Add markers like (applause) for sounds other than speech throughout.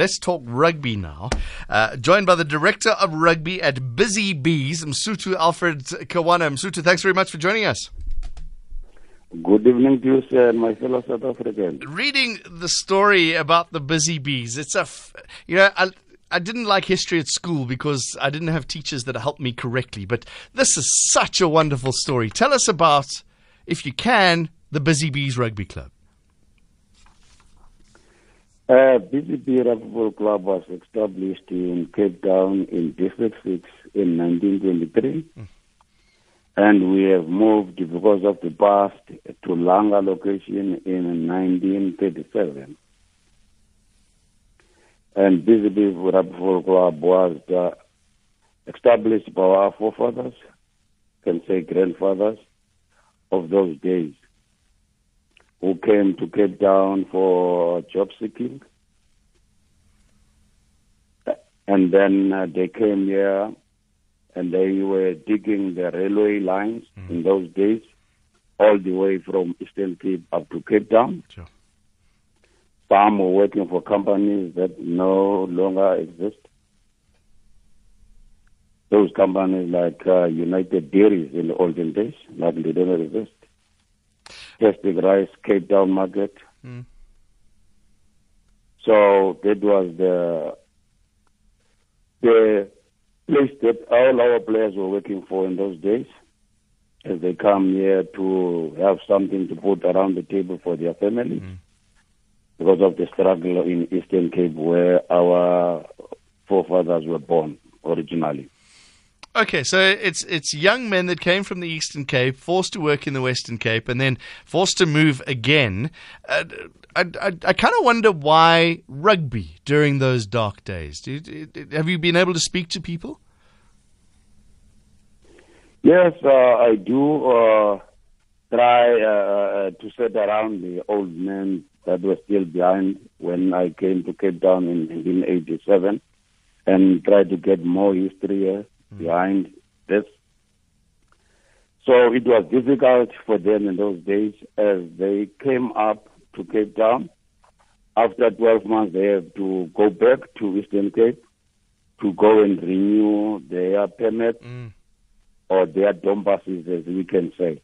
Let's talk rugby now. Uh, joined by the director of rugby at Busy Bees, Msutu Alfred Kewana. Msutu, thanks very much for joining us. Good evening to you, sir, and my fellow South Africans. Reading the story about the Busy Bees, it's a, f- you know, I, I didn't like history at school because I didn't have teachers that helped me correctly, but this is such a wonderful story. Tell us about, if you can, the Busy Bees Rugby Club. Uh, BCP Rugby Club was established in Cape Town in District 6 in 1923. Mm. And we have moved because of the past to Langa location in 1937. And BCP Rugby Club was uh, established by our forefathers, can say grandfathers, of those days who came to Cape Town for job seeking. And then uh, they came here and they were digging the railway lines mm-hmm. in those days, all the way from Eastern Cape up to Cape Town. Sure. Some were working for companies that no longer exist. Those companies like uh, United Dairies in the olden days, like they don't exist. Plastic rice, Cape Town market. Mm. So that was the the place that all our players were working for in those days as they come here to have something to put around the table for their family mm. because of the struggle in Eastern Cape where our forefathers were born originally. Okay, so it's it's young men that came from the Eastern Cape, forced to work in the Western Cape, and then forced to move again. Uh, I, I, I kind of wonder why rugby during those dark days. Do you, have you been able to speak to people? Yes, uh, I do uh, try uh, uh, to sit around the old men that were still behind when I came to Cape Town in 1987 and try to get more history. Behind this. So it was difficult for them in those days as they came up to Cape Town. After 12 months, they have to go back to Eastern Cape to go and renew their permit mm. or their dom passes, as we can say.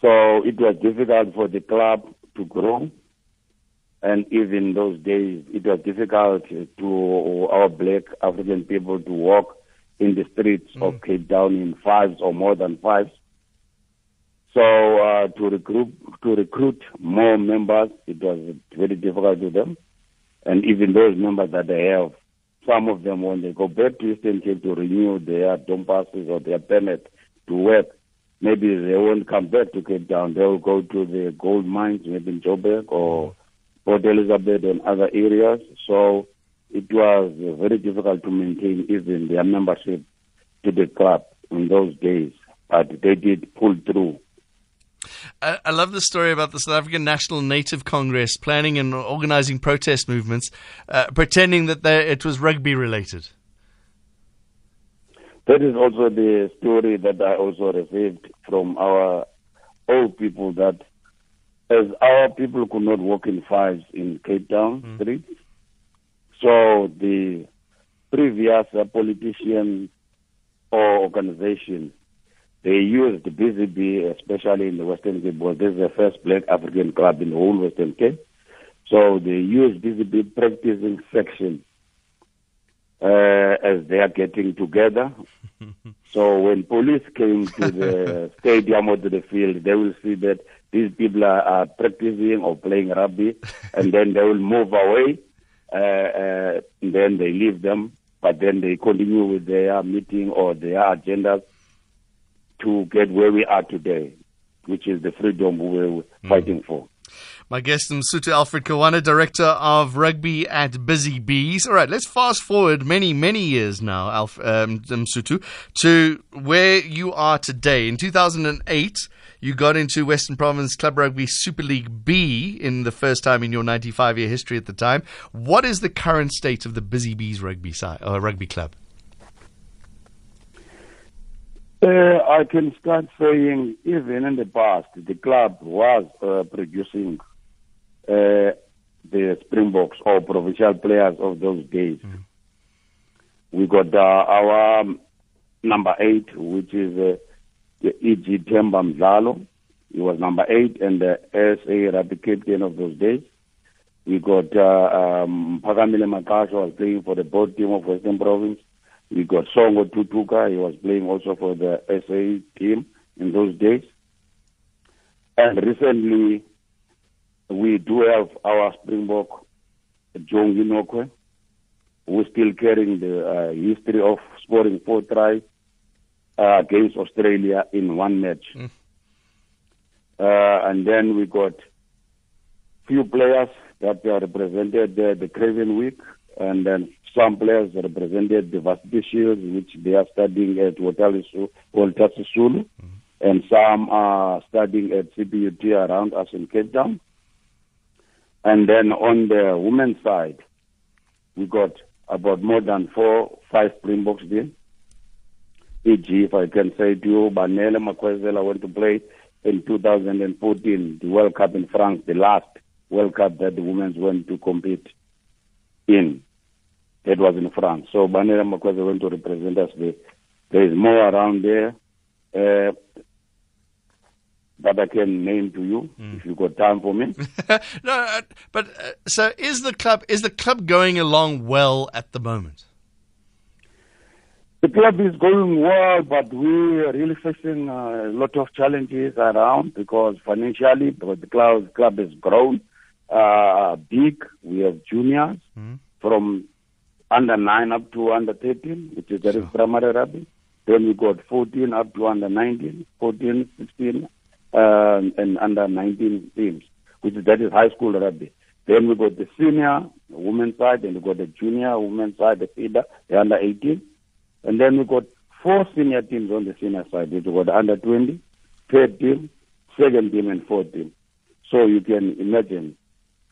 So it was difficult for the club to grow. And even those days, it was difficult to our black African people to walk in the streets mm. of Cape Town in fives or more than fives. So uh, to recruit to recruit more members, it was very difficult to them. And even those members that they have, some of them when they go back to Eastern Cape to renew their dom passes or their permit to work, maybe they won't come back to Cape Town. They will go to the gold mines, maybe in Joburg or Port Elizabeth and other areas. So it was very difficult to maintain even their membership to the club in those days, but they did pull through. I, love the story about the South African National Native Congress planning and organizing protest movements, uh, pretending that it was rugby related. That is also the story that I also received from our old people that as our people could not walk in fives in Cape Town mm. streets, so the previous uh, politician or organization, they used BCB, especially in the Western Cape, because this is the first black African club in the whole Western Cape. So they used BCB practicing section uh, as they are getting together. (laughs) so when police came to the (laughs) stadium or to the field, they will see that these people are, are practicing or playing rugby, and then they will move away uh, uh, then they leave them, but then they continue with their meeting or their agendas to get where we are today, which is the freedom we're mm. fighting for. My guest, Msutu Alfred Kewana, Director of Rugby at Busy Bees. All right, let's fast forward many, many years now, Alf, um, Msutu, to where you are today. In 2008, you got into Western Province Club Rugby Super League B in the first time in your 95 year history at the time. What is the current state of the Busy Bees rugby side, uh, rugby club? Uh, I can start saying, even in the past, the club was uh, producing uh, the Springboks or provincial players of those days. Mm. We got uh, our um, number eight, which is uh, E.G. Temba. He was number eight and the SA rugby captain of those days. We got uh, um, Makasho was playing for the board team of Western Province. We got Songo Tutuka. He was playing also for the SA team in those days. And recently, we do have our Springbok, Jongi Nokwe, who's still carrying the uh, history of scoring four tries uh, against Australia in one match. Mm. Uh, and then we got few players that are represented uh, the Craven Week, and then some players represented the Varsity Shields, which they are studying at Walter Sisulu, mm-hmm. and some are studying at CPUT around us in Cape Town. And then on the women's side, we got about more than four, five Springboks there. E.g., if I can say to you, Banele Makwezela went to play in 2014, the World Cup in France, the last World Cup that the women went to compete in. It was in France. So Banele Makwezela went to represent us there. There is more around there. Uh, that I can name to you mm. if you got time for me. (laughs) no, uh, but uh, so is the club is the club going along well at the moment? The club is going well, but we are really facing uh, a lot of challenges around because financially, because the club club has grown uh, big. We have juniors mm. from under nine up to under thirteen, which is very sure. primary rugby. Then we got 14 up to under 19, 14, 16, uh, and under 19 teams, which is, that is high school rugby. Then we got the senior women's side, and we got the junior women's side, the feeder, the under 18. And then we got four senior teams on the senior side. We got under 20, third team, second team, and fourth team. So you can imagine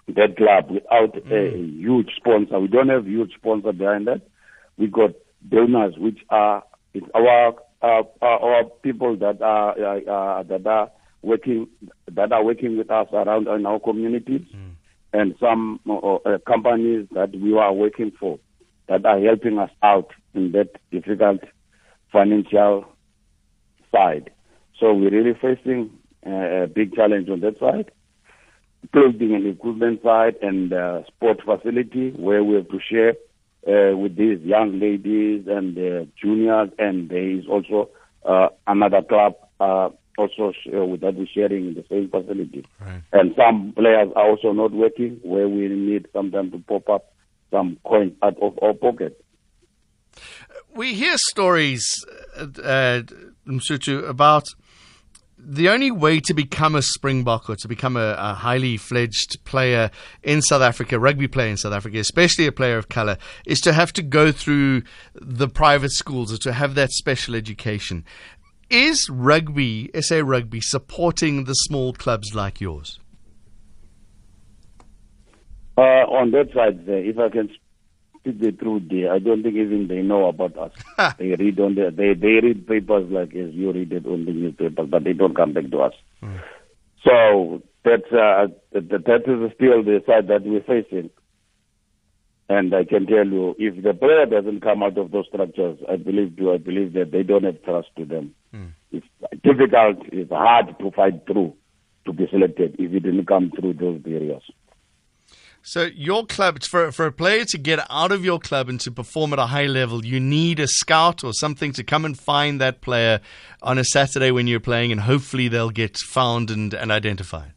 that club without mm. a, a huge sponsor. We don't have huge sponsor behind that. We got donors, which are it's our uh, our people that are uh, uh, that are working that are working with us around in our communities, mm. and some uh, uh, companies that we are working for that are helping us out in that difficult financial side. So we're really facing uh, a big challenge on that side. Clothing and equipment side and uh, sport facility where we have to share uh, with these young ladies and uh, juniors and there is also uh, another club uh, also uh, that we're sharing in the same facility. Right. And some players are also not working where we need sometimes to pop up some coin out of our pocket. We hear stories, uh, uh, Msutu, about the only way to become a Springbok or to become a, a, highly fledged player in South Africa, rugby player in South Africa, especially a player of color, is to have to go through the private schools or to have that special education. Is rugby, SA Rugby, supporting the small clubs like yours? Uh, on that side, there, if I can speak the truth, there, I don't think even they know about us. (laughs) they read on the, they they read papers like as you read it on the newspaper, but they don't come back to us. Mm. So that's uh, that, that is still the side that we're facing. And I can tell you, if the prayer doesn't come out of those structures, I believe do I believe that they don't have trust to them. Mm. It's difficult, it's hard to fight through to be selected if you didn't come through those barriers. So your club, for for a player to get out of your club and to perform at a high level, you need a scout or something to come and find that player on a Saturday when you're playing, and hopefully they'll get found and, and identified.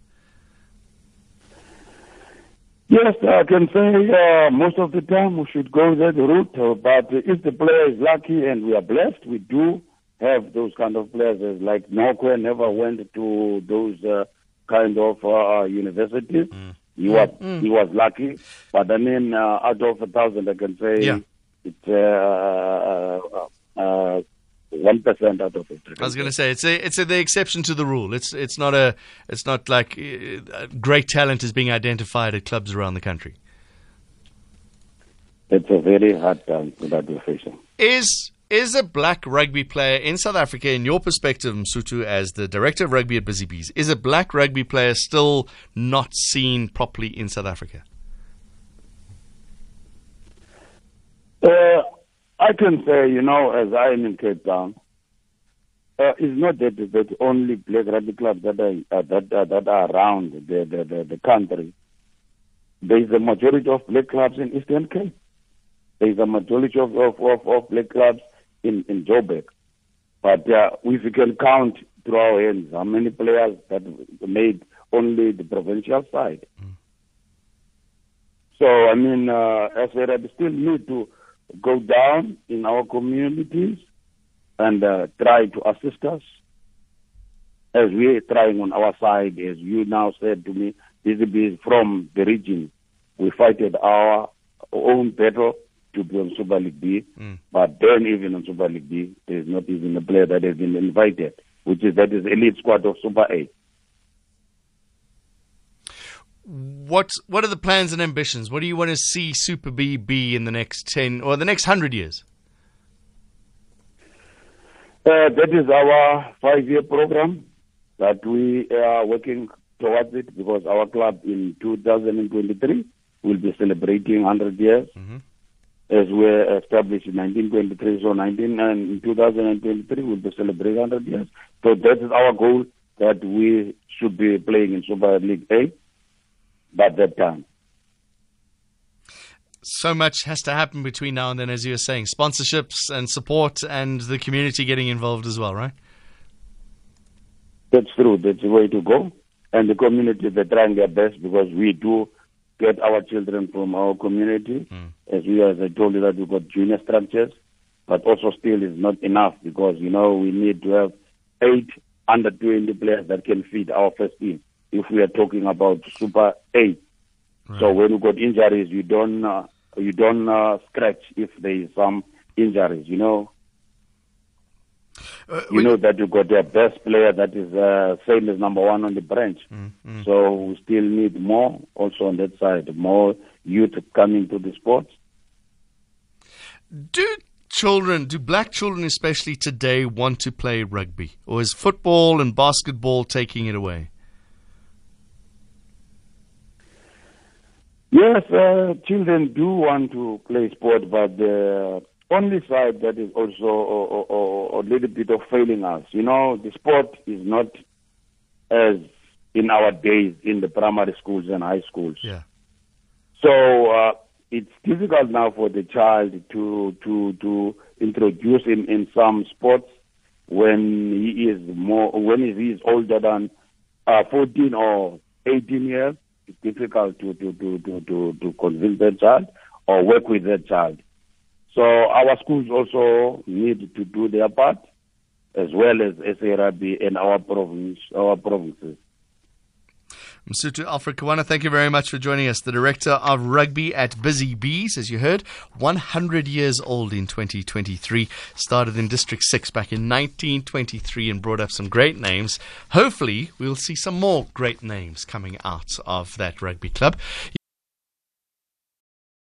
Yes, I can say uh, most of the time we should go that route, uh, but if the player is lucky and we are blessed, we do have those kind of players. Like Nokwe never went to those uh, kind of uh, universities. Mm. He was mm. he was lucky, but I mean, uh, out of a thousand, I can say yeah. it's uh, uh, one percent out of it. I was going to say it's a, it's a, the exception to the rule. It's it's not a it's not like uh, great talent is being identified at clubs around the country. It's a very hard time that we're facing. Is is a black rugby player in South Africa, in your perspective, Msutu, as the director of rugby at Busy Bees, is a black rugby player still not seen properly in South Africa? Uh, I can say, you know, as I am in Cape Town, uh, it's not that the only black rugby clubs that are uh, that uh, that are around the, the the, the country. There is a majority of black clubs in Eastern Cape. There is a majority of, of, of black clubs in in Joburg. But uh, if you can count through our hands how many players that made only the provincial side. Mm. So I mean, uh, as we still need to go down in our communities and uh, try to assist us as we're trying on our side, as you now said to me, this is from the region. We fighted our own battle to be on Super League B, mm. but then even on Super League B, there's not even a player that has been invited, which is that is elite squad of Super A. What what are the plans and ambitions? What do you want to see Super B be in the next ten or the next hundred years? Uh, that is our five-year program that we are working towards it because our club in 2023 will be celebrating 100 years. Mm-hmm. As we were established in 1923, so 19 uh, and in 2023 we'll be celebrating 100 years. So that is our goal that we should be playing in Super League A by that time. So much has to happen between now and then, as you were saying, sponsorships and support, and the community getting involved as well, right? That's true. That's the way to go. And the community, they're trying their best because we do get our children from our community. Mm. As we, as I told you, that we've got junior structures, but also still is not enough because, you know, we need to have eight under 20 players that can feed our first team if we are talking about Super A. Right. So when you got injuries, you don't uh, you don't uh, scratch if there is some injuries. You know, uh, you know that you got the best player that is uh, same as number one on the bench. Mm, mm. So we still need more also on that side, more youth coming to the sports. Do children, do black children especially today, want to play rugby, or is football and basketball taking it away? Yes, uh, children do want to play sport, but the only side that is also a, little bit of failing us. You know, the sport is not as in our days in the primary schools and high schools. Yeah. So uh, it's difficult now for the child to to to introduce him in some sports when he is more when he is older than uh, 14 or 18 years it's difficult to, to, to, to, to, to convince that child or work with that child. So our schools also need to do their part as well as SARB and our province, our provinces. Msutu Alfred Kewana, thank you very much for joining us. The director of rugby at Busy Bees, as you heard, 100 years old in 2023. Started in District 6 back in 1923 and brought up some great names. Hopefully, we'll see some more great names coming out of that rugby club.